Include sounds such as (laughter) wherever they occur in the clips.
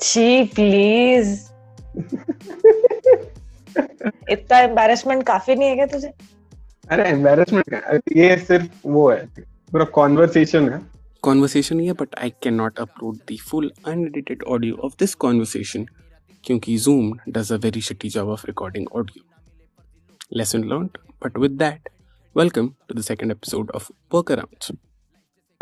छी प्लीज़ इतना एम्बैरेसमेंट काफ़ी नहीं है क्या तुझे अरे एम्बैरेसमेंट का ये सिर्फ़ वो है पूरा कॉन्वर्सेशन है कॉन्वर्सेशन ही है but I can not upload the full unedited audio of this conversation क्योंकि Zoom does a very shitty job of recording audio. Lesson learned, but with that, welcome to the second episode of Workarounds.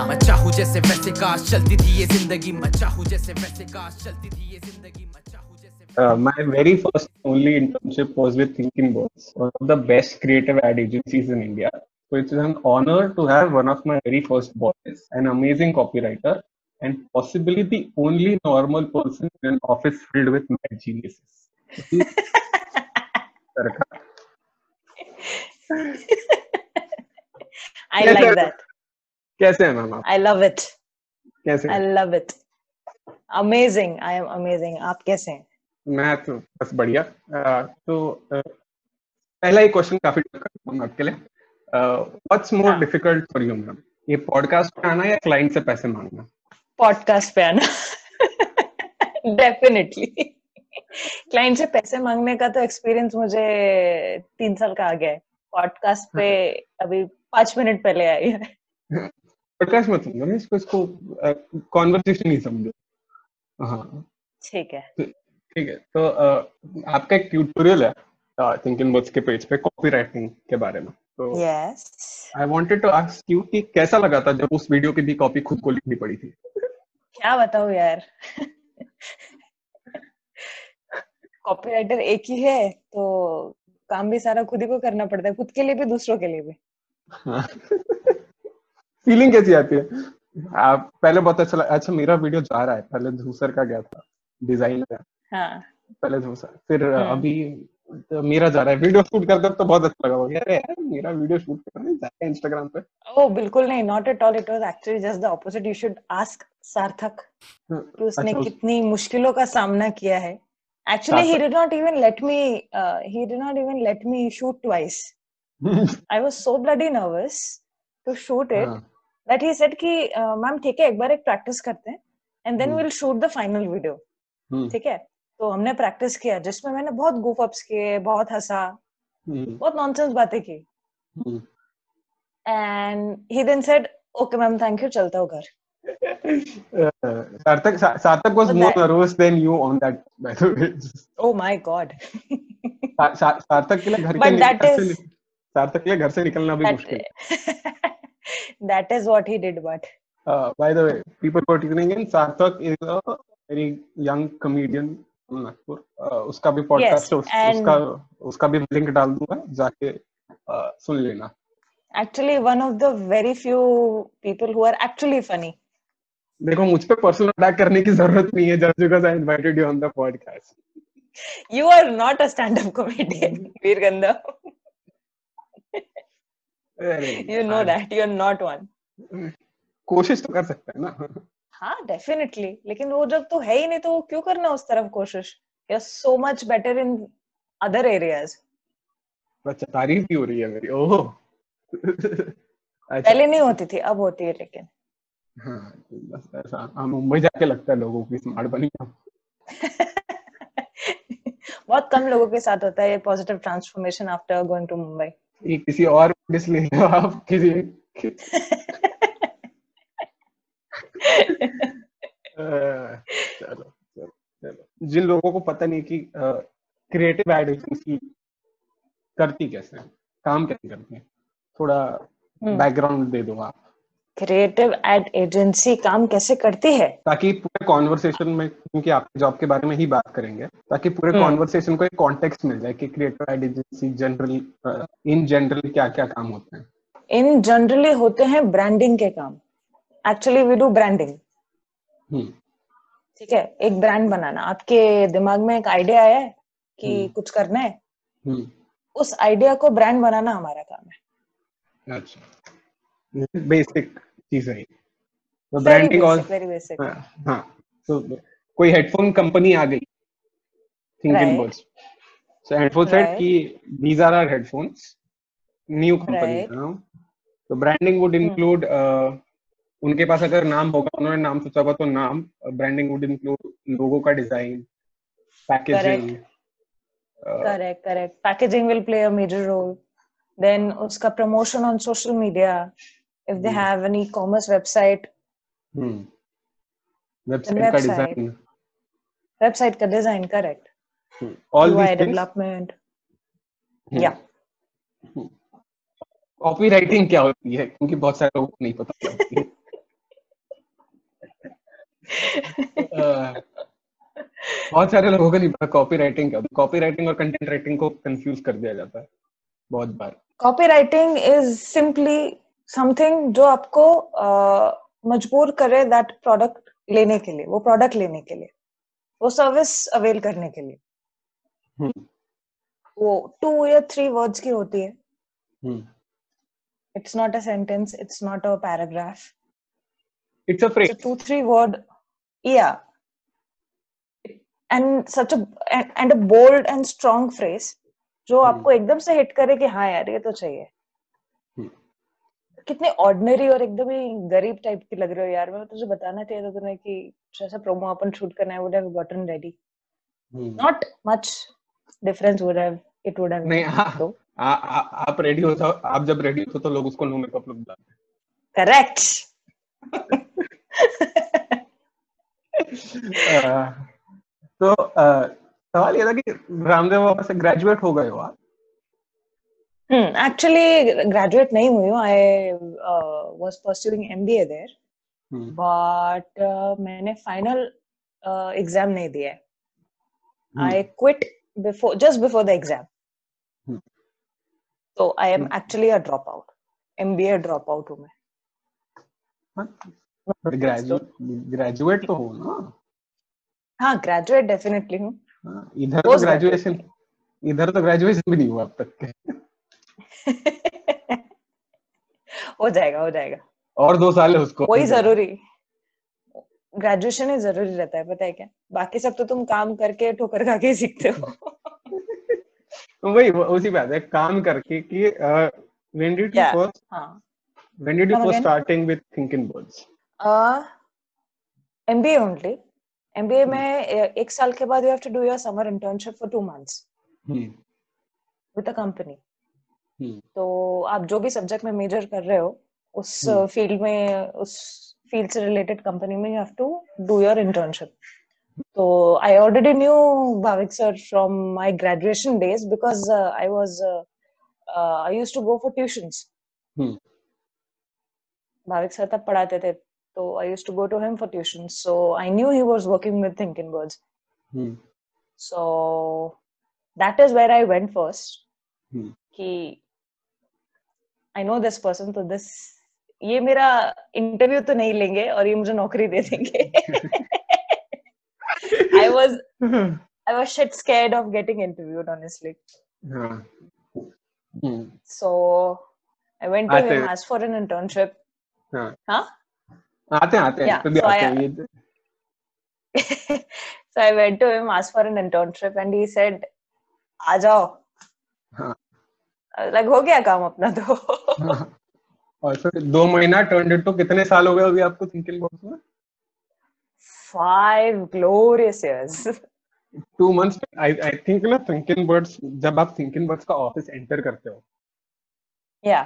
मैं चाहूँ जैसे वैसे काश चलती थी ये जिंदगी मैं चाहूँ जैसे वैसे काश चलती थी ये जिंदगी मैं चाहूँ जैसे Uh, my very first only internship was with Thinking Birds, one of the best creative ad agencies in India. So it's an honor to have one of my very first bosses, an amazing copywriter, and possibly the only normal person in an office filled with mad geniuses. (laughs) Sarkar. I Yes, like sir. that. कैसे हैं ma'am आप I love it. कैसे I हैं? love it. Amazing. I am amazing. आप कैसे हैं? मैं तो बस बढ़िया तो पहला ही क्वेश्चन काफ़ी difficult होगा आपके लिए व्हाट्स मोर हाँ। डिफ़िकल्ट फॉर यू मैम ये पॉडकास्ट पे आना या क्लाइंट से पैसे मांगना पॉडकास्ट पे आना डेफिनेटली क्लाइंट से पैसे मांगने का तो एक्सपीरियंस मुझे तीन साल का आ गया है पॉडकास्ट पे अभी पाँच मिनट पहले आई है पॉडकास्ट मत समझो ना इसको इसको कॉन्वर्सेशन ही समझो। हाँ। ठीक है। ठीक है तो अह, आपका एक ट्यूटोरियल है थिंकिंग बर्ड्स के पेज पे कॉपी राइटिंग के बारे में। तो yes I wanted to ask you कि कैसा लगा था जब उस वीडियो की भी कॉपी खुद को लिखनी पड़ी थी? क्या बताऊँ यार? कॉपीराइटर एक ही है तो काम भी सारा खुद ही को करना पड़ता है खुद के लिए भी दूसरों के लिए भी। फीलिंग कैसी आती है? आप पहले बहुत अच्छा लगा अच्छा मेरा वीडियो जा रहा है पहले धूसर का गया था डिज़ाइन का हाँ। पहले धूसर फिर हम्म। अभी तो मेरा जा रहा है वीडियो शूट करते तो बहुत अच्छा लगा। होगा अरे यार मेरा वीडियो शूट करने जा रहा है इंस्टाग्राम पे। ओ बिल्कुल नहीं not at all it was actually just the opposite you should ask Sarthak कि उसने अच्छा, कितनी मुश्किलों का सामना किया है। Actually he did not even let me he did not even let me shoot twice I was so bloody nervous to shoot it हाँ, दैट ही सेड कि मैम ठीक है एक बार एक प्रैक्टिस करते हैं and then. Will shoot the final video ठीक है तो हमने प्रैक्टिस किया जिसमें मैंने बहुत गुफ अप्स किए बहुत हंसा बहुत नॉनसेंस बातें की। And he then said okay ma'am thank you चलता हूँ घर Uh, Sarthak, Sa- Sarthak was more nervous than you on that, by the way. Oh my God सा- सा- सार्थक के लिए घर के लिए घर से निकलना भी मुश्किल है that is what he did but Uh, by the way, people who are tuning in, Sarthak is a very young comedian from Nagpur. Uh, उसका भी पॉडकास्ट Yes, उस, and- उसका उसका भी लिंक डाल दूँगा जाके uh, सुन लेना actually one of the very few people who are actually funny देखो मुझ पे पर्सनल अटैक करने की ज़रूरत नहीं है just because I invited you on the podcast you are not a stand-up comedian veer gandha you know that you're not one. कोशिश तो कर सकते हैं ना। हाँ डेफिनेटली लेकिन वो जब तो है ही नहीं तो वो क्यों करना उस तरफ़ कोशिश? You are so much better in other areas अच्छा तारीफ़ ही हो रही है मेरी। ओह। अच्छा। पहले नहीं होती थी अब होती है लेकिन। हाँ हाँ मुंबई जाके लगता है लोगों की स्मार्ट बनी (laughs) बहुत कम लोगों के साथ होता है ये positive transformation after going to Mumbai ये किसी और डिस ले लो आप किसी चलो चलो। चलो जिन लोगों को पता नहीं कि क्रिएटिव एड एजेंसी करती कैसे काम कैसे करती है? थोड़ा हम्म। बैकग्राउंड दे दो आप। क्रिएटिव एड एजेंसी काम कैसे करती है? ताकि पूरे कॉन्वर्सेशन में क्योंकि आपके जॉब के बारे में ही बात करेंगे ताकि पूरे हम्म। कॉन्वर्सेशन को एक कॉन्टेक्स्ट मिल जाए कि creative ad agency general in general क्या क्या काम होते हैं। इन जनरली होते हैं ब्रांडिंग के काम। Actually we do branding hmm. ठीक है एक ब्रांड बनाना। आपके दिमाग में एक आइडिया आया है कि हम्म। कुछ करना है? हम्म। उस आइडिया को ब्रांड बनाना हमारा काम है। अच्छा। बेसिक चीज़ रही तो ब्रांडिंग हाँ, और हाँ। तो कोई हेडफोन कंपनी आ गई Thinking Birds so headphone set की these are are headphones new company तो ब्रांडिंग वुड इंक्लूड उनके पास अगर नाम होगा उन्होंने नाम सोचा होगा तो नाम ब्रांडिंग वुड इंक्लूड लोगो का design packaging correct correct packaging will play a major role then उसका promotion on social media if they Hmm. have an e-commerce website. Website का website. Design website ka design correct. All UI these Hmm. yeah. Copy writing क्या होती है? क्योंकि बहुत सारे लोगों को नहीं पता क्या होती है। (laughs) बहुत सारे लोगों को नहीं पता कॉपी राइटिंग क्या होती कॉपी राइटिंग और कंटेंट राइटिंग को कंफ्यूज कर दिया जाता है। बहुत बार। Copy writing is simply something जो आपको uh, मजबूर करे दैट प्रोडक्ट लेने के लिए वो प्रोडक्ट लेने के लिए वो सर्विस अवेल करने के लिए। हम्म, वो टू या थ्री वर्ड्स की होती है। It's not a sentence it's not a paragraph it's a it's a phrase two three word yeah and such a and, and a bold and strong जो हम्म। आपको एकदम से हिट करे कि हाँ यार ये तो चाहिए। कितने ऑर्डिनरी और एकदम ही गरीब टाइप की लग रहे हो यार। मैं तुझे बताना चाहिए था तुम्हें कि जैसा प्रोमो अपन शूट करना है would have gotten ready not much difference would have it would have नहीं हाँ, आ, आ, आप रेडी हो तो आप जब रेडी हो तो लोग उसको नो मेकअप लुक डालते करेक्ट हैं। (laughs) अह, तो सवाल ये था कि रामदेव बाबा से ग्रेजुएट हो गए हो आप? एक्चुअली ग्रेजुएट नहीं हुई I was pursuing M B A but मैंने फाइनल एग्ज़ाम नहीं दिया. है I quit before just before the exam तो I am actually a drop out M B A drop out हूँ मैं. ग्रेजुएट तो हो हाँ ग्रेजुएट डेफिनेटली हूँ. हाँ, इधर तो ग्रेजुएशन इधर तो ग्रेजुएशन भी नहीं हुआ अब तक. के (laughs) हो जाएगा हो जाएगा। और दो साल है उसको कोई ज़रूरी। ग्रेजुएशन ही ज़रूरी रहता है पता है क्या? बाकी सब तो तुम काम करके ठोकर खा के सीखते हो। (laughs) वही उसी बात है काम करके कि starting with thinking birds MBA only MBA में एक साल के बाद you have to do your summer internship for two months with a company हम्म। तो आप जो भी सब्जेक्ट में मेजर कर रहे हो उस हम्म। फ़ील्ड में उस फ़ील्ड से रिलेटेड कंपनी में you have to do your internship तो I already knew Bhavik sir from my graduation days because I was I used to go for tuitions Bhavik sir तब पढ़ाते थे तो I used to go to him for tuitions so I knew he was working with think in words hmm. So that is where I went. Hmm. कि I know this person, तो this ये मेरा interview तो नहीं लेंगे और ये मुझे नौकरी दे देंगे. I was I was shit scared of getting interviewed honestly. हाँ हम्म So I went to आते him, हैं। asked for an internship. हाँ Huh? आते हैं आते हैं Yeah, इस पे भी so I- आते हैं so I went to him, asked for an internship, and he said, "आ जाओ." Like हो गया काम अपना तो. (laughs) और फिर दो महीना टर्न इनटू कितने साल हो गए अभी आपको थिंकिंग बॉक्स में Five glorious years. Two months I I think ना थिंकिंग बर्ड्स जब आप थिंकिंग बर्ड्स का ऑफ़िस एंटर करते हो Yeah.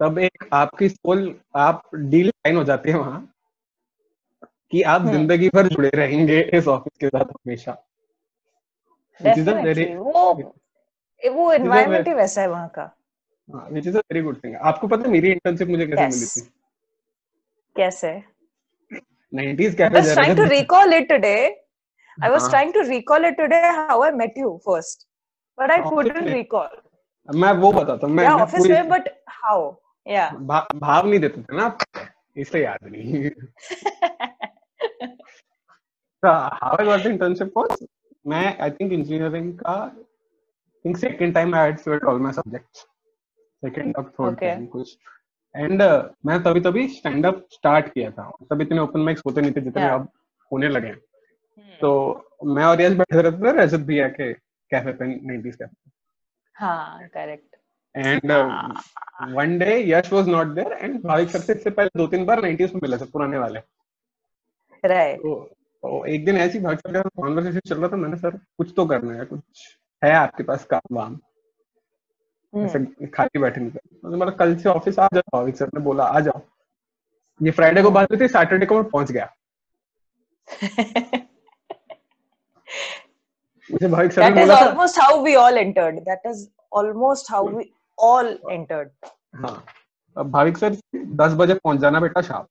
तब एक आपकी सोल आप डील लाइन हो जाती है वहाँ कि आप हम्म। ज़िंदगी भर जुड़े रहेंगे इस ऑफ़िस के साथ हमेशा वो एनवायरनमेंट ही वैसा है वहाँ का which is a very good thing आपको पता है मेरी इंटर्नशिप मुझे कैसे Yes. मिली थी कैसे 90s cafe was trying to recall it today. I was हाँ। trying to recall it today how I met you first, but I Office couldn't में- recall. मैं वो बताता हूँ मैं Yeah, मैं how? Yeah. भा, भाव नहीं देते थे ना इसलिए याद नहीं how I got the internship was मैं आई थिंक इंजीनियरिंग का think second time I had failed all my subjects second और थर्ड Okay. टाइम कुछ एंड मैं तभी तभी स्टैंड अप स्टार्ट किया था तब इतने ओपन माइक्स होते नहीं थे जितने Yeah. अब होने लगे हैं Hmm. तो मैं और यश बैठे रहते थे रजत भैया के कैफ़े पे 90s कैफ़े हाँ, correct. And one day Yash was not there and Bhavik sir से इससे पहले दो तीन बार 90s में मिले थे पुराने वाले राइट तो, तो एक दिन ऐसी भाविक सर का कॉन्वर्सेशन चल रहा था मैंने सर कुछ तो करना है कुछ है आपके पास काम वाम। हम्म। ऐसे खाली बैठे नहीं थे तो मतलब कल से ऑफ़िस आ जाओ भाविक सर ने बोला आ जाओ। ये फ्राइडे को बात हुई थी सैटरडे को मैं पहुँच गया। मुझे भाविक सर ने बोला almost how we all entered. That is almost how we all entered. हाँ। भाविक सर दस बजे पहुँच जाना बेटा शाम।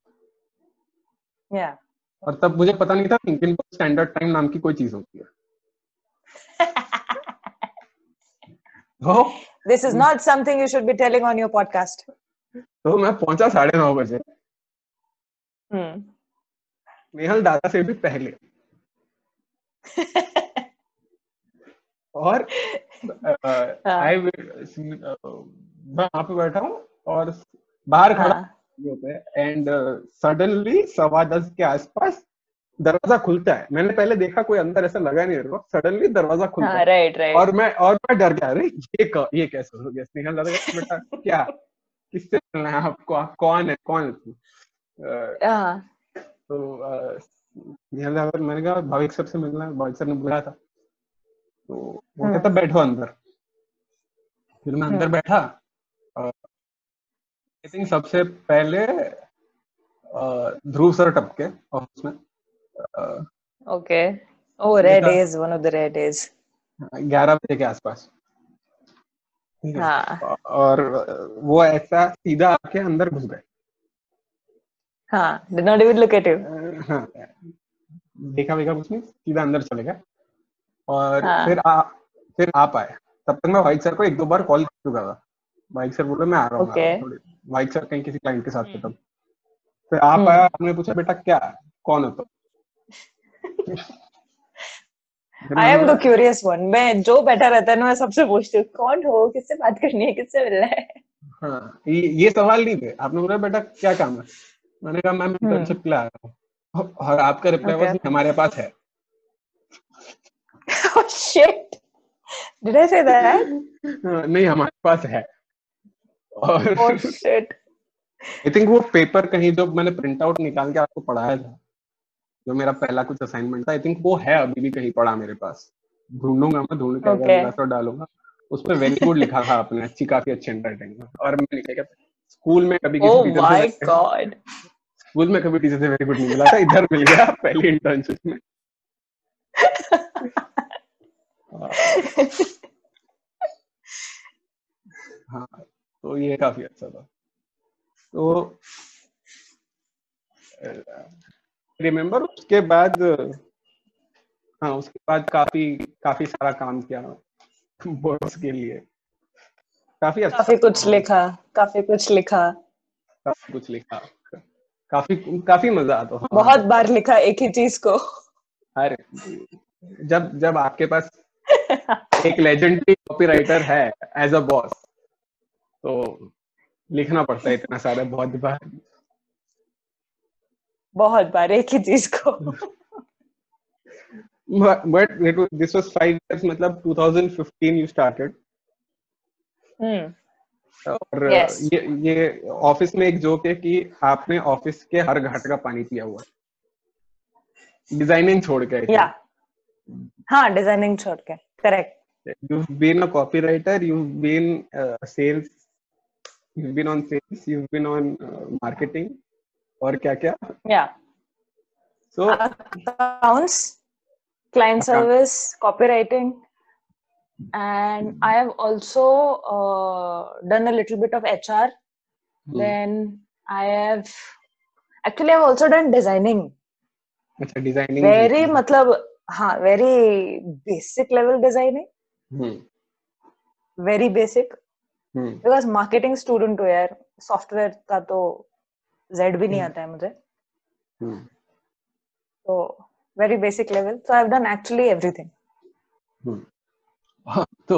Yeah. और तब मुझे पता नहीं था थिंकिंग स्टैंडर्ड टाइम नाम की कोई चीज़ होती है। तो this is not something you should be telling on your podcast. तो मैं पहुँचा साढ़े नौ बजे। Hmm. नेहल दादा से भी पहले। और हाँ। आई मैं वहाँ पे बैठा हूँ और बाहर खड़ा हाँ, एंड सडनली सवा दस के आसपास दरवाज़ा खुलता है। मैंने पहले देखा कोई अंदर ऐसा लगा नहीं रहा सडनली दरवाज़ा खुलता हाँ, है। right right. और मैं और मैं डर गया। अरे ये क, ये कैसे हो गया? स्नेहल कहते, बेटा क्या? किससे मिलना है आपको? आप कौन है? कौन है तू? हाँ, तो स्नेहल दादा मैंने कहा भाविक सर से मिलना है। भाविक सर ने बुलाया था। तो वो। कहता बैठो अंदर। फिर मैं अंदर हम्म। बैठा। आई थिंक सबसे पहले ध्रुव सर टपके ऑफ़िस में। अ, okay. Oh rare देखा- days one of the rare days. ग्यारह बजे के आसपास। है? और वो ऐसा सीधा आके अंदर घुस गए। हाँ did not even look at you. हाँ। देखा वेखा कुछ नहीं सीधा अंदर चले गए। और हाँ। फिर आ फिर आप आए। तब तक मैं वाइक सर को एक दो बार कॉल कर चुका था। वाइक सर बोले मैं आ रहा हूँ Okay. वाइक सर कहीं किसी क्लाइंट के साथ थे तब। फिर आप हम्म। आया आपने पूछा बेटा क्या कौन हो तुम? मैंने am the curious one. मैं जो बैठा रहता है ना मैं सबसे पूछती हूँ कौन हो? किससे बात करनी है? किससे मिलना है? हाँ ये ये सवाल नहीं थे। आपने बोला बेटा क्या काम है? मैंने कहा मैम हम्म। इंटर्नशिप के लिए आया हूँ। और आपका रिप्लाई Okay. हमारे पास है। (laughs) Oh shit. Did I say that? हाँ, नहीं हमारे पास है। और oh आई थिंक वो पेपर कहीं जो मैंने प्रिंट आउट निकाल के आपको पढ़ाया था। जो मेरा पहला कुछ असाइनमेंट था आई थिंक वो है अभी भी कहीं पड़ा मेरे पास। ढूंढूँगा मैं ढूंढ के Okay. तो डालूँगा उसमें वेरी गुड लिखा था आपने अच्छी काफ़ी अच्छी हैंडराइटिंग और मैं लिखा था स्कूल में कभी किसी टीचर से god. स्कूल में कभी टीचर से वेरी गुड नहीं मिला था इधर मिल गया पहली इंटर्नशिप में। हाँ तो ये काफ़ी अच्छा था। तो रिमेम्बर उसके बाद हाँ उसके बाद काफ़ी काफ़ी सारा काम किया बोर्ड्स के लिए। काफ़ी अच्छा काफ़ी कुछ लिखा काफ़ी कुछ लिखा। काफ़ी कुछ लिखा। काफ़ी काफ़ी मज़ा आता हाँ। बहुत बार लिखा एक ही चीज़ को। अरे जब जब आपके पास एक लेजेंडरी कॉपीराइटर है एज अ बॉस तो लिखना पड़ता है इतना सारा बहुत बार। बहुत बार एक ही चीज़ को। But it this was five years मतलब 2015 यू स्टार्टेड हम्म और Yes. ये ये ऑफ़िस में एक जोक है कि आपने ऑफ़िस के हर घाट का पानी पिया हुआ डिज़ाइनिंग छोड़ के या हाँ डिज़ाइनिंग छोड़ के। Correct you've been a copywriter you've been uh, sales you've been on sales you've been on uh, marketing और क्या क्या या so accounts client service copywriting and I have also done a little bit of HR then I have actually I have also done designing अच्छा designing very मतलब हाँ very basic level designing very basic because marketing student हो यार software का तो Z भी नहीं हम्म। आता है मुझे हम्म तो very basic level. So I've done actually everything. हम्म हाँ, तो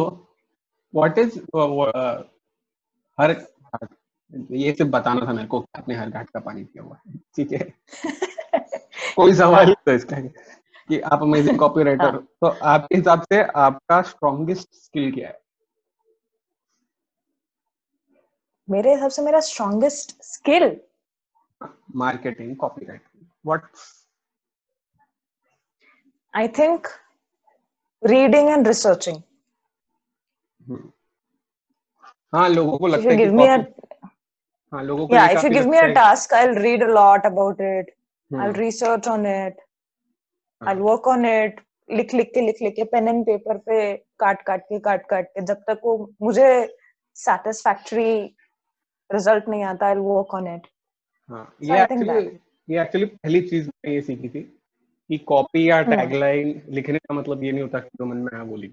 व्हाट इज़ हर ये सिर्फ़ बताना था मेरे को आपने हर घाट का पानी पिया हुआ है ठीक है (laughs) कोई सवाल नहीं था इसका कि आप अमेजिंग कॉपीराइटर हाँ। तो आपके हिसाब से आपका स्ट्रॉन्गेस्ट स्किल क्या है मेरे हिसाब से मेरा strongest skill marketing copywriting what I think reading and researching हाँ लोगों को लगता है give कि me a copy- हाँ लोगों को yeah if you give me a task i'll read a lot about it hmm, i'll research on it हाँ, i'll work on it लिख लिख के लिख लिख के पेन एंड पेपर पे काट काट के काट काट के जब तक वो मुझे satisfactory रिज़ल्ट नहीं आता आई वर्क ऑन इट हाँ ये एक्चुअली ये एक्चुअली पहली चीज़ मैंने ये सीखी थी कि कॉपी या। टैगलाइन लिखने का मतलब ये नहीं होता कि जो मन में आया वो लिख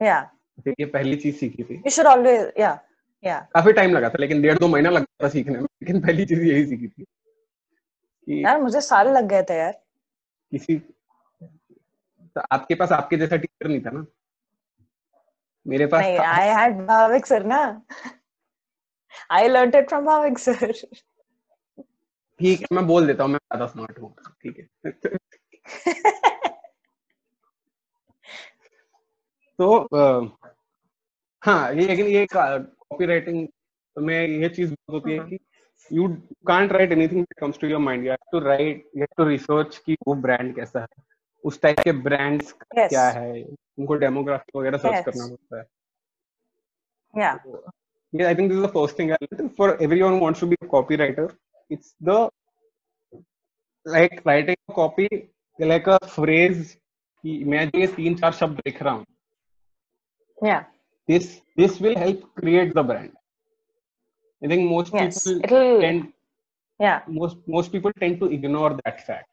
या तो ये पहली चीज़ सीखी थी। यू शुड ऑलवेज या या काफ़ी टाइम लगा था लेकिन डेढ़ दो महीना लगा था सीखने में लेकिन पहली चीज़ यही सीखी थी कि यार मुझे साल लग गए थे यार। किसी तो आपके पास आपके जैसा टीचर नहीं था ना। मेरे पास नहीं था। आई हैड भाविक सर ना। I learn it from Bhavik sir ठीक है मैं बोल देता हूँ मैं ज़्यादा स्मार्ट हूँ। ठीक है। (laughs) तो अ, हाँ ये लेकिन ये कॉपी राइटिंग में ये चीज़ बहुत होती है हम्म। कि you can't write anything comes to your mind you have to write you have to research कि वो ब्रांड कैसा है। उस टाइप के ब्रांड्स Yes. क्या है? उनको डेमोग्राफी वगैरह सर्च Yes. करना पड़ता है। या Yeah, I think this is the first thing. I think for everyone who wants to be a copywriter, it's the like writing a copy like a phrase. कि मैं जो ये तीन चार शब्द लिख रहा हूँ या this this will help create the brand. I think most yes people it'll tend yeah most most people tend to ignore that fact.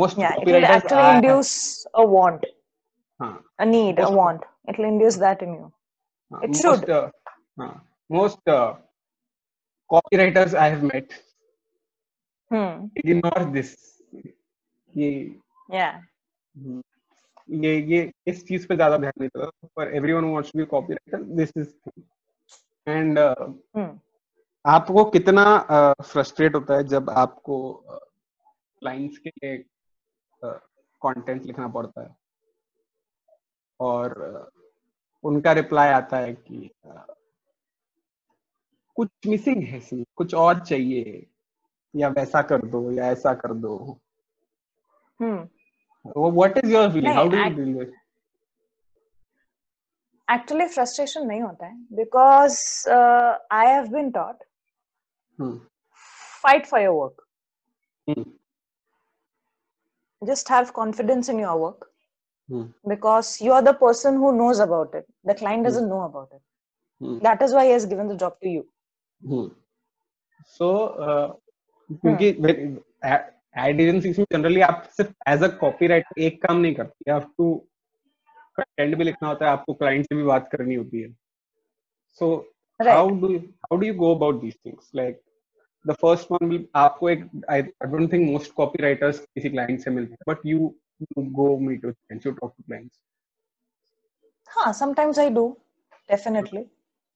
Most yeah it'll copywriters actually are- induce a want हाँ, a need a Most- want it'll induce that in you हाँ, It most, should. uh, हाँ, most uh, copywriters I have met. Hmm. Ignore this. ये yeah. हम्म, ये ये इस चीज़ पे ज़्यादा ध्यान नहीं देता। पर everyone wants to be copywriter this is and hmm. आपको कितना फ्रस्ट्रेट uh, होता है जब आपको क्लाइंट्स के लिए कंटेंट लिखना पड़ता है? और uh, उनका रिप्लाई आता है कि uh, कुछ मिसिंग है सी कुछ और चाहिए या वैसा कर दो या ऐसा कर दो। What is your feeling how do you feel actually frustration नहीं होता है because I have been taught fight for your work just have confidence in your work because you are the person who knows about it the client doesn't know about it that is why he's given the job to you so क्योंकि ad agencies में generally आप सिर्फ़ as a copywriter एक काम नहीं करते आप to content भी लिखना होता है आपको क्लाइंट से भी बात करनी होती है। So how do how do you go about these things like the first one will आपको एक I don't think most copywriters किसी क्लाइंट से मिलते हैं but you go meet with clients you talk to clients हाँ sometimes I do definitely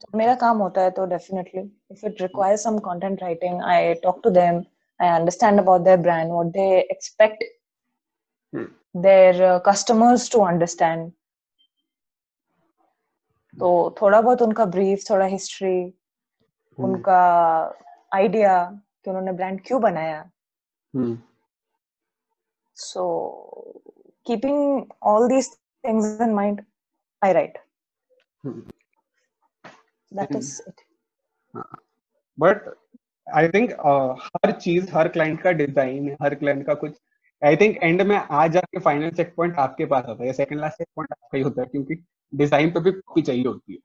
जब मेरा काम होता है तो definitely if it require some content writing I talk to them I understand about their brand what they expect their customers to understand तो थोड़ा बहुत उनका ब्रीफ थोड़ा हिस्ट्री hmm. उनका आइडिया कि उन्होंने ब्रांड क्यों बनाया। So keeping all these things in mind I write that is it. But I think हर चीज़ हर क्लाइंट का डिज़ाइन हर क्लाइंट का कुछ आई थिंक एंड में आ जाके फाइनल चेक पॉइंट आपके पास आता है सेकंड लास्ट चेक पॉइंट आपका ही होता है क्योंकि डिज़ाइन पे भी कॉपी चाहिए होती है।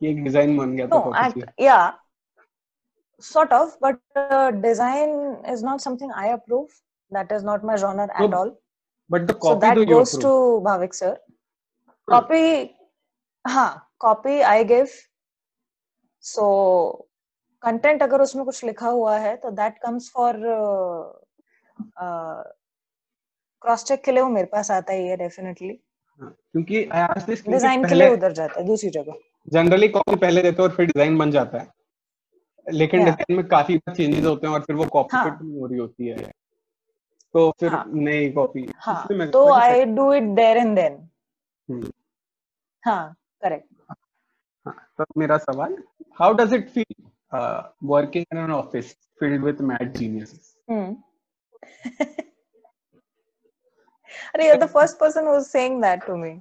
कि एक डिज़ाइन बन गया तो copy yeah sort of but uh, design is not something i approve. That is not my genre at No, all. But the so copy that तो you goes to bhavik sir. Copy हाँ copy I give. So content अगर उसमें कुछ लिखा हुआ है तो that comes uh, cross check के लिए वो मेरे पास आता ही है क्योंकि आस्क दिस क्योंकि डिज़ाइन के लिए उधर जाता है दूसरी जगह. जनरली कॉपी पहले देते हैं और फिर डिज़ाइन बन जाता है. लेकिन डिज़ाइन में काफ़ी चेंजेस होते हैं और फिर वो कॉपी हाँ. नहीं हो रही होती है. तो फिर हाँ. नई कॉपी हाँ. तो I do it there and then. हाँ. करेक्ट हाँ, तो मेरा सवाल how does it feel working in an office filled with mad genius अरे you first person who saying that to me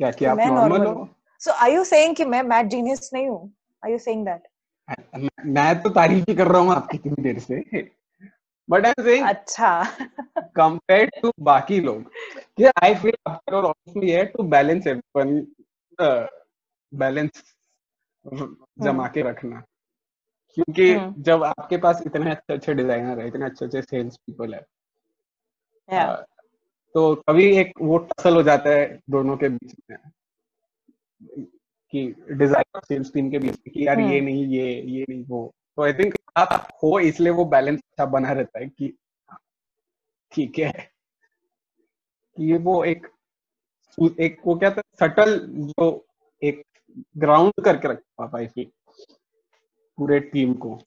क्या कि आप नॉर्मल हो? सो आर यू सेइंग कि मैं मैड जीनियस नहीं हूँ? आर यू सेइंग दैट मैं तो तारीफ़ ही कर रहा हूँ आपकी कितनी देर से। बट आई एम सेइंग अच्छा। कंपेयर्ड टू बाकी लोग कि I feel after all of me to balance everyone balance जमा के रखना क्योंकि हम्म। जब आपके पास इतने अच्छे अच्छे डिज़ाइनर है इतने अच्छे अच्छे सेल्स पीपल है Yeah. तो कभी एक वो टसल हो जाता है दोनों के बीच में कि डिज़ाइन सेल्स टीम के बीच में कि यार ये हम्म। नहीं ये ये नहीं वो तो आई थिंक आप हो इसलिए वो बैलेंस अच्छा बना रहता है कि ठीक है कि वो एक एक वो क्या था सटल जो एक ग्राउंड करके रख पाता है पूरे टीम को।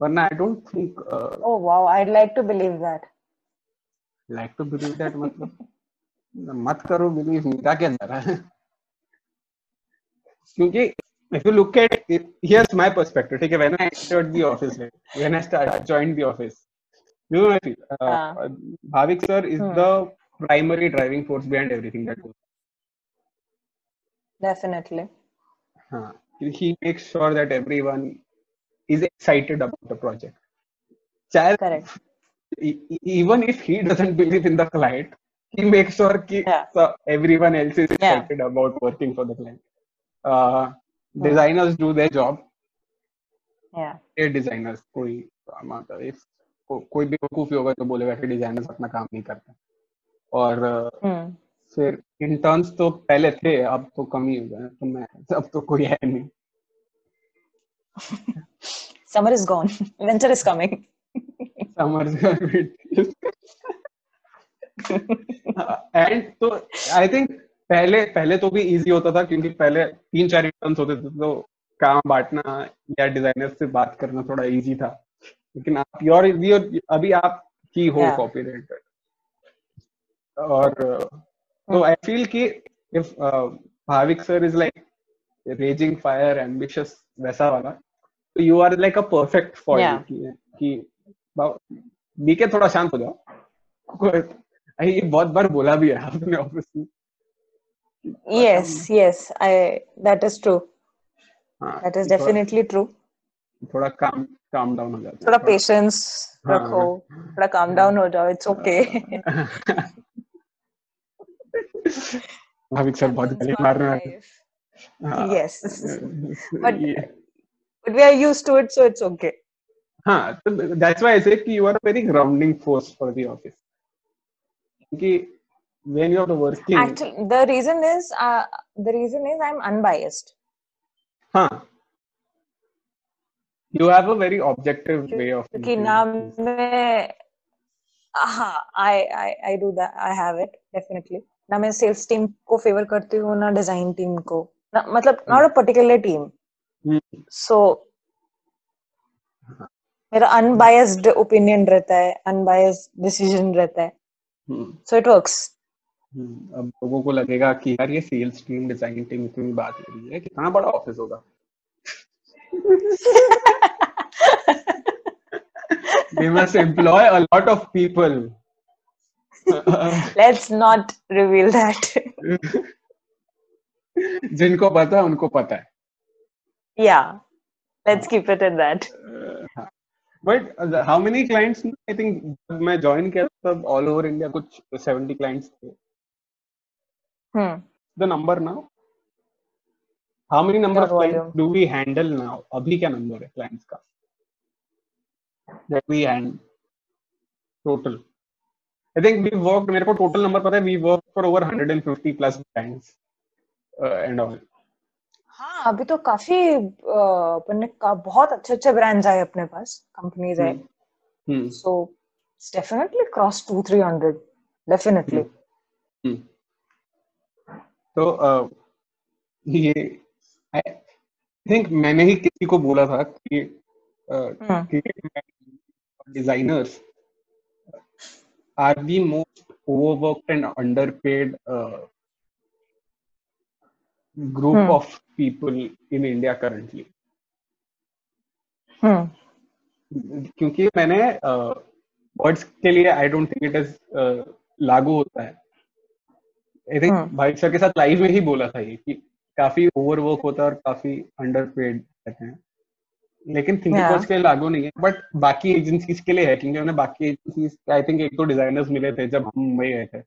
वरना I don't think oh wow I like to believe that like to believe that मतलब मत करो बिलीव मीरा के अंदर है। क्योंकि if you look at here's my perspective ठीक है when I entered the office when I start joined the office you know Bhavik sir is the primary driving force behind everything that goes Definitely. हाँ, he makes sure that everyone is excited about the project चाहे Correct. e- e- even if he doesn't believe in the client, he makes sure ki, Yeah. so everyone else is excited Yeah. about working for the client. Uh, designers do their job. Yeah. ये designers कोई मतलब if को, कोई भी बेवकूफ़ी होगा तो बोलेगा कि डिजाइनर्स अपना काम नहीं करते और uh, Hmm. फिर इंटर्न्स तो पहले थे अब तो कम ही हो गए तो मैं अब तो कोई है नहीं Summer is gone. Winter is coming. Summer is end तो आई थिंक पहले पहले तो भी इजी होता था क्योंकि पहले तीन चार इंटर्न्स होते थे तो काम बांटना या डिज़ाइनर से बात करना थोड़ा इजी था लेकिन आप योर इजी और अभी आप की हो Yeah. कॉपी राइटर और तो आई फील कि if Bhavik sir is like raging fire वैसा वाला तो you are like a perfect for Yeah. कि कि बीके थोड़ा शांत हो जाओ (laughs) ये बहुत बार बोला भी है आपने ऑफ़िस में Yes, yes. I that is true. हाँ, That is थोड़ा- definitely true. थोड़ा काम काम डाउन हो जाता है थोड़ा patience हाँ. रखो. थोड़ा calm down हो जाओ. It's okay. भाविक सर बहुत Happens गली part मार of रहे हैं life. हाँ, Yes. But- ये- But we are used to it, so it's okay. हाँ तो that's why I say कि you are a very grounding force for the office क्योंकि when you are working Actually, the reason is uh, the reason is I'm unbiased. हाँ you have a very objective way of क्योंकि thinking. ना मैं हाँ I I I do that I have it definitely ना मैं sales team को favour करती हूँ ना डिज़ाइन टीम को ना, मतलब not a particular team so मेरा अनबायस्ड ओपिनियन रहता है अनबायस्ड डिसीज़न रहता है। सो इट वर्क्स अब लोगों को लगेगा कि यार ये सेल्स टीम डिज़ाइन टीम इतनी बात कर रही है कितना बड़ा ऑफ़िस होगा। (laughs) They must employ a lot of people. (laughs) let's not reveal that. (laughs) जिनको पता है उनको पता है। Yeah. Let's keep it at that. But how many clients I think जब मैं ज्वाइन किया तब ऑल ओवर इंडिया कुछ 70 क्लाइंट्स थे। Hmm. The number now how many number of clients. Do we handle now अभी क्या नंबर है clients का? That we hand total I think we work मेरे को टोटल नंबर पता है we work for over 150 plus clients and all हाँ अभी तो काफ़ी अ, अपन का बहुत अच्छे अच्छे ब्रांड्स आए अपने पास कंपनीज़ आए। हम्म so it's definitely crossed two three hundred definitely हम्म। तो अ, ये आई थिंक मैंने ही किसी को बोला था कि हम्म। Designers are the most overworked and underpaid group Hmm. of people in India currently. Hmm. क्योंकि मैंने वर्ड्स के लिए I don't think it is लागू होता है आई थिंक हम्म। भाई सर के साथ लाइव में ही बोला था ये कि काफ़ी ओवरवर्क होता है और काफ़ी अंडर पेड रहते हैं लेकिन थिंक Yeah. के लिए लागू नहीं है बट बाकी एजेंसीज के लिए है क्योंकि उन्हें बाकी एजेंसीज आई थिंक एक दो तो डिजाइनर्स मिले थे जब हम मुंबई गए थे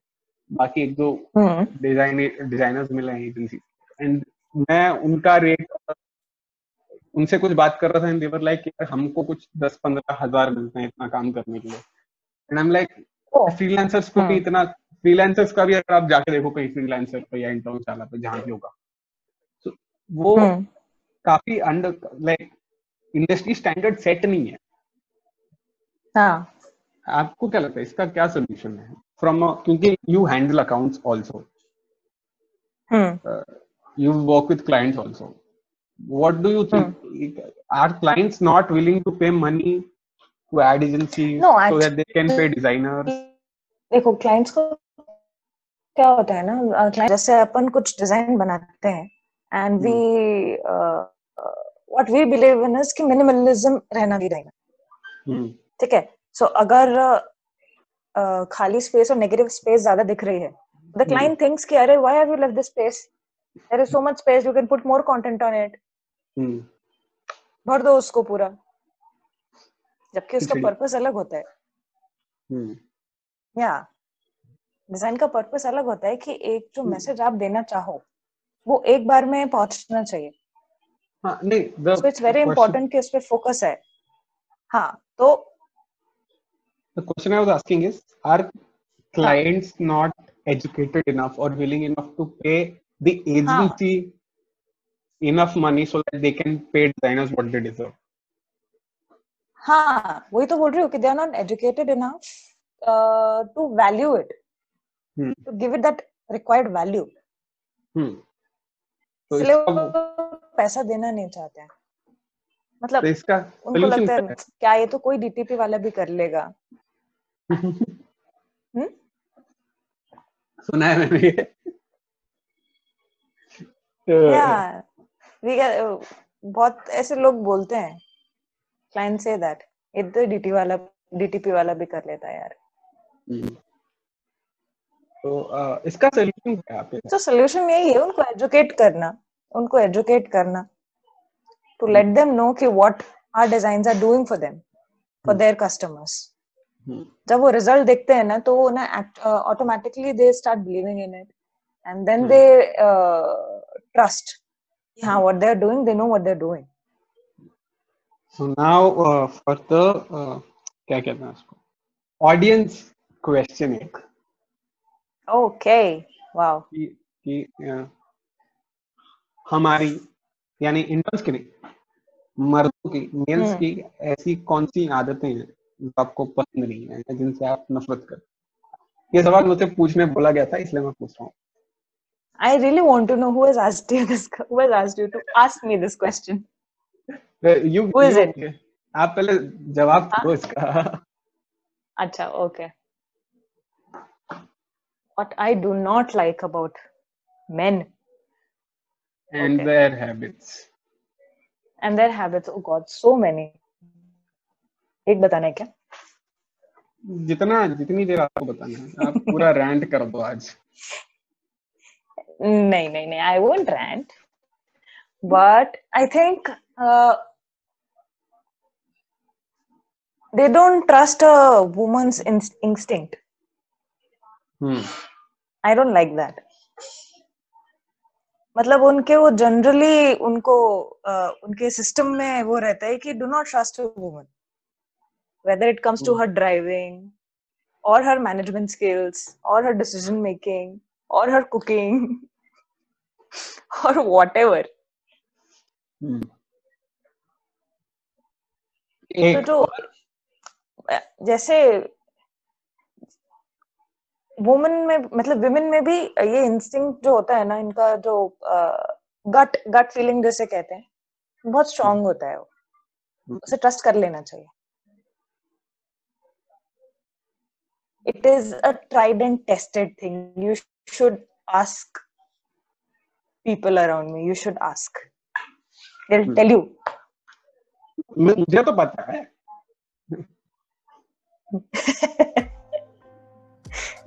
बाकी एक दो Hmm. डिज़ाइन डिजाइनर्स मिले हैं एजेंसी एंड मैं उनका रेट उनसे कुछ बात कर रहा था एंड देवर लाइक हमको कुछ दस पंद्रह हज़ार मिलते हैं इतना काम करने के लिए and I am like. Freelancers को भी हम्म। इतना फ्रीलांसर्स का भी अगर आप जाके देखो कहीं फ्रीलांसर पे या इंटर्न चाला पे जहाँ भी होगा तो वो Hmm. काफ़ी under like industry standard set नहीं है। हाँ. आपको क्या लगता है इसका क्या सोल्यूशन है? फ्रॉम क्योंकि you handle accounts also you work with clients also what do you think are clients not willing to pay money to ad agency designer देखो क्लाइंट्स को क्या होता है ना uh, जैसे अपन कुछ डिज़ाइन बनाते हैं and we. What we believe in is कि मिनिमलिज्म रहना भी रहेगा। Hmm. ठीक है? सो अगर uh, खाली स्पेस और नेगेटिव स्पेस ज़्यादा दिख रही है द क्लाइंट थिंक्स कि अरे why have you left this space there is so much space you can put more content on it. भर दो उसको पूरा। जबकि उसका पर्पस अलग होता है। Hmm. या। डिज़ाइन का पर्पस अलग होता है कि एक जो मैसेज आप देना चाहो वो एक बार में पहुँचना चाहिए। सो इट्स वेरी इंपॉर्टेंट कि उस पर फोकस है हाँ तो the question I was asking is are clients not educated enough or willing enough to pay the agency enough money so that they can pay designers what they deserve हाँ वही तो बोल रही हूँ कि they are not educated enough to value it Hmm. To give it that required value Hmm. तो इसलिए पैसा देना नहीं चाहते हैं। मतलब तो इसका उनको लगता है क्या ये तो कोई डीटीपी वाला भी कर लेगा। (laughs) हम्म? सुना है मैंने तो, या बहुत ऐसे लोग बोलते हैं क्लाइंट से दैट ये तो डीटी वाला डीटीपी वाला भी कर लेता है यार। हम्म। तो इसका सोल्यूशन क्या है तो सोल्यूशन यही है उनको एजुकेट करना। उनको एजुकेट करना। टू लेट देम नो कि what are designs are doing for them for their customers जब वो रिज़ल्ट देखते हैं ना तो वो ना automatically they start believing in it and then. They trust हाँ what they are doing they know what they are doing So now uh, for the uh, क्या कहते हैं उसको? ऑडियंस क्वेश्चन एक ओके वाओ कि, कि हमारी यानी इंटर्न्स की नहीं मर्दों की मेल्स हम्म। की ऐसी कौन सी आदतें हैं जो आपको पसंद नहीं है जिनसे आप नफरत करते ये सवाल मुझसे पूछने बोला गया था इसलिए मैं पूछ रहा हूँ I really want to know who has asked you this. Who has asked you to ask me this question? You Who is you, it? आप पहले जवाब हाँ? दो इसका Acha, okay. What I do not like about men and Okay. Their habits and their habits. Oh God, so many. एक बताना है क्या? जितना जितनी देर आपको बताना है आप पूरा रैंट कर दो आज नहीं नहीं नहीं I won't rant. But I think uh, they don't trust a woman's inst- instinct. Hmm I don't like that मतलब उनके वो जनरली उनको uh, उनके सिस्टम में वो रहता है कि do not trust woman whether it comes to her driving और हर मैनेजमेंट स्किल्स और हर डिसीज़न मेकिंग और हर कुकिंग और वॉट एवर जैसे वुमेन में मतलब विमेन में भी ये इंस्टिंग जो होता है ना इनका जो गट गट फीलिंग जैसे कहते हैं बहुत स्ट्रांग हम्म। होता है वो। उसे ट्रस्ट कर लेना चाहिए। It is a tried and tested thing you should ask people around me you should ask tell you मुझे तो पता है। (laughs)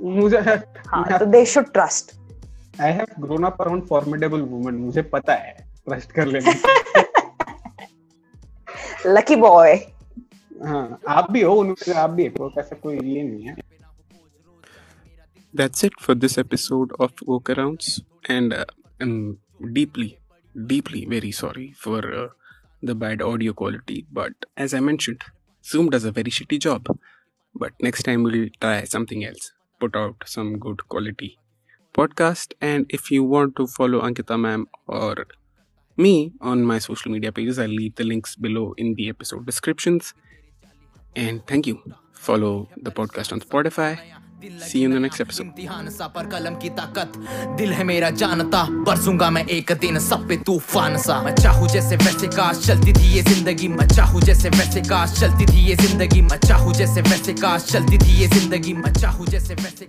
मुझे हाँ, so they should trust. I have grown up around formidable women मुझे पता है ट्रस्ट कर लेना Lucky boy. हाँ आप भी हो उनमें आप भी हो ऐसा कोई ये नहीं है That's it for this episode of Workarounds, and uh, I'm deeply, deeply very sorry for uh, the bad audio quality. But as I mentioned, Zoom does a very shitty job. But next time we'll try something else, put out some good quality podcast. And if you want to follow Ankita ma'am or me on my social media pages, I'll leave the links below in the episode descriptions. And thank you. Follow the podcast on Spotify. See you in the next episode. इम्तिहान सा पर कलम की ताकत दिल है मेरा जानता बरसूँगा मैं एक दिन सब पे तूफ़ान सा मैं चाहूँ जैसे वैसे काश चलती थी ये ज़िंदगी मैं चाहूँ जैसे वैसे काश चलती थी ये ज़िंदगी मैं चाहूँ जैसे वैसे काश चलती थी ये ज़िंदगी मैं चाहूँ जैसे वैसे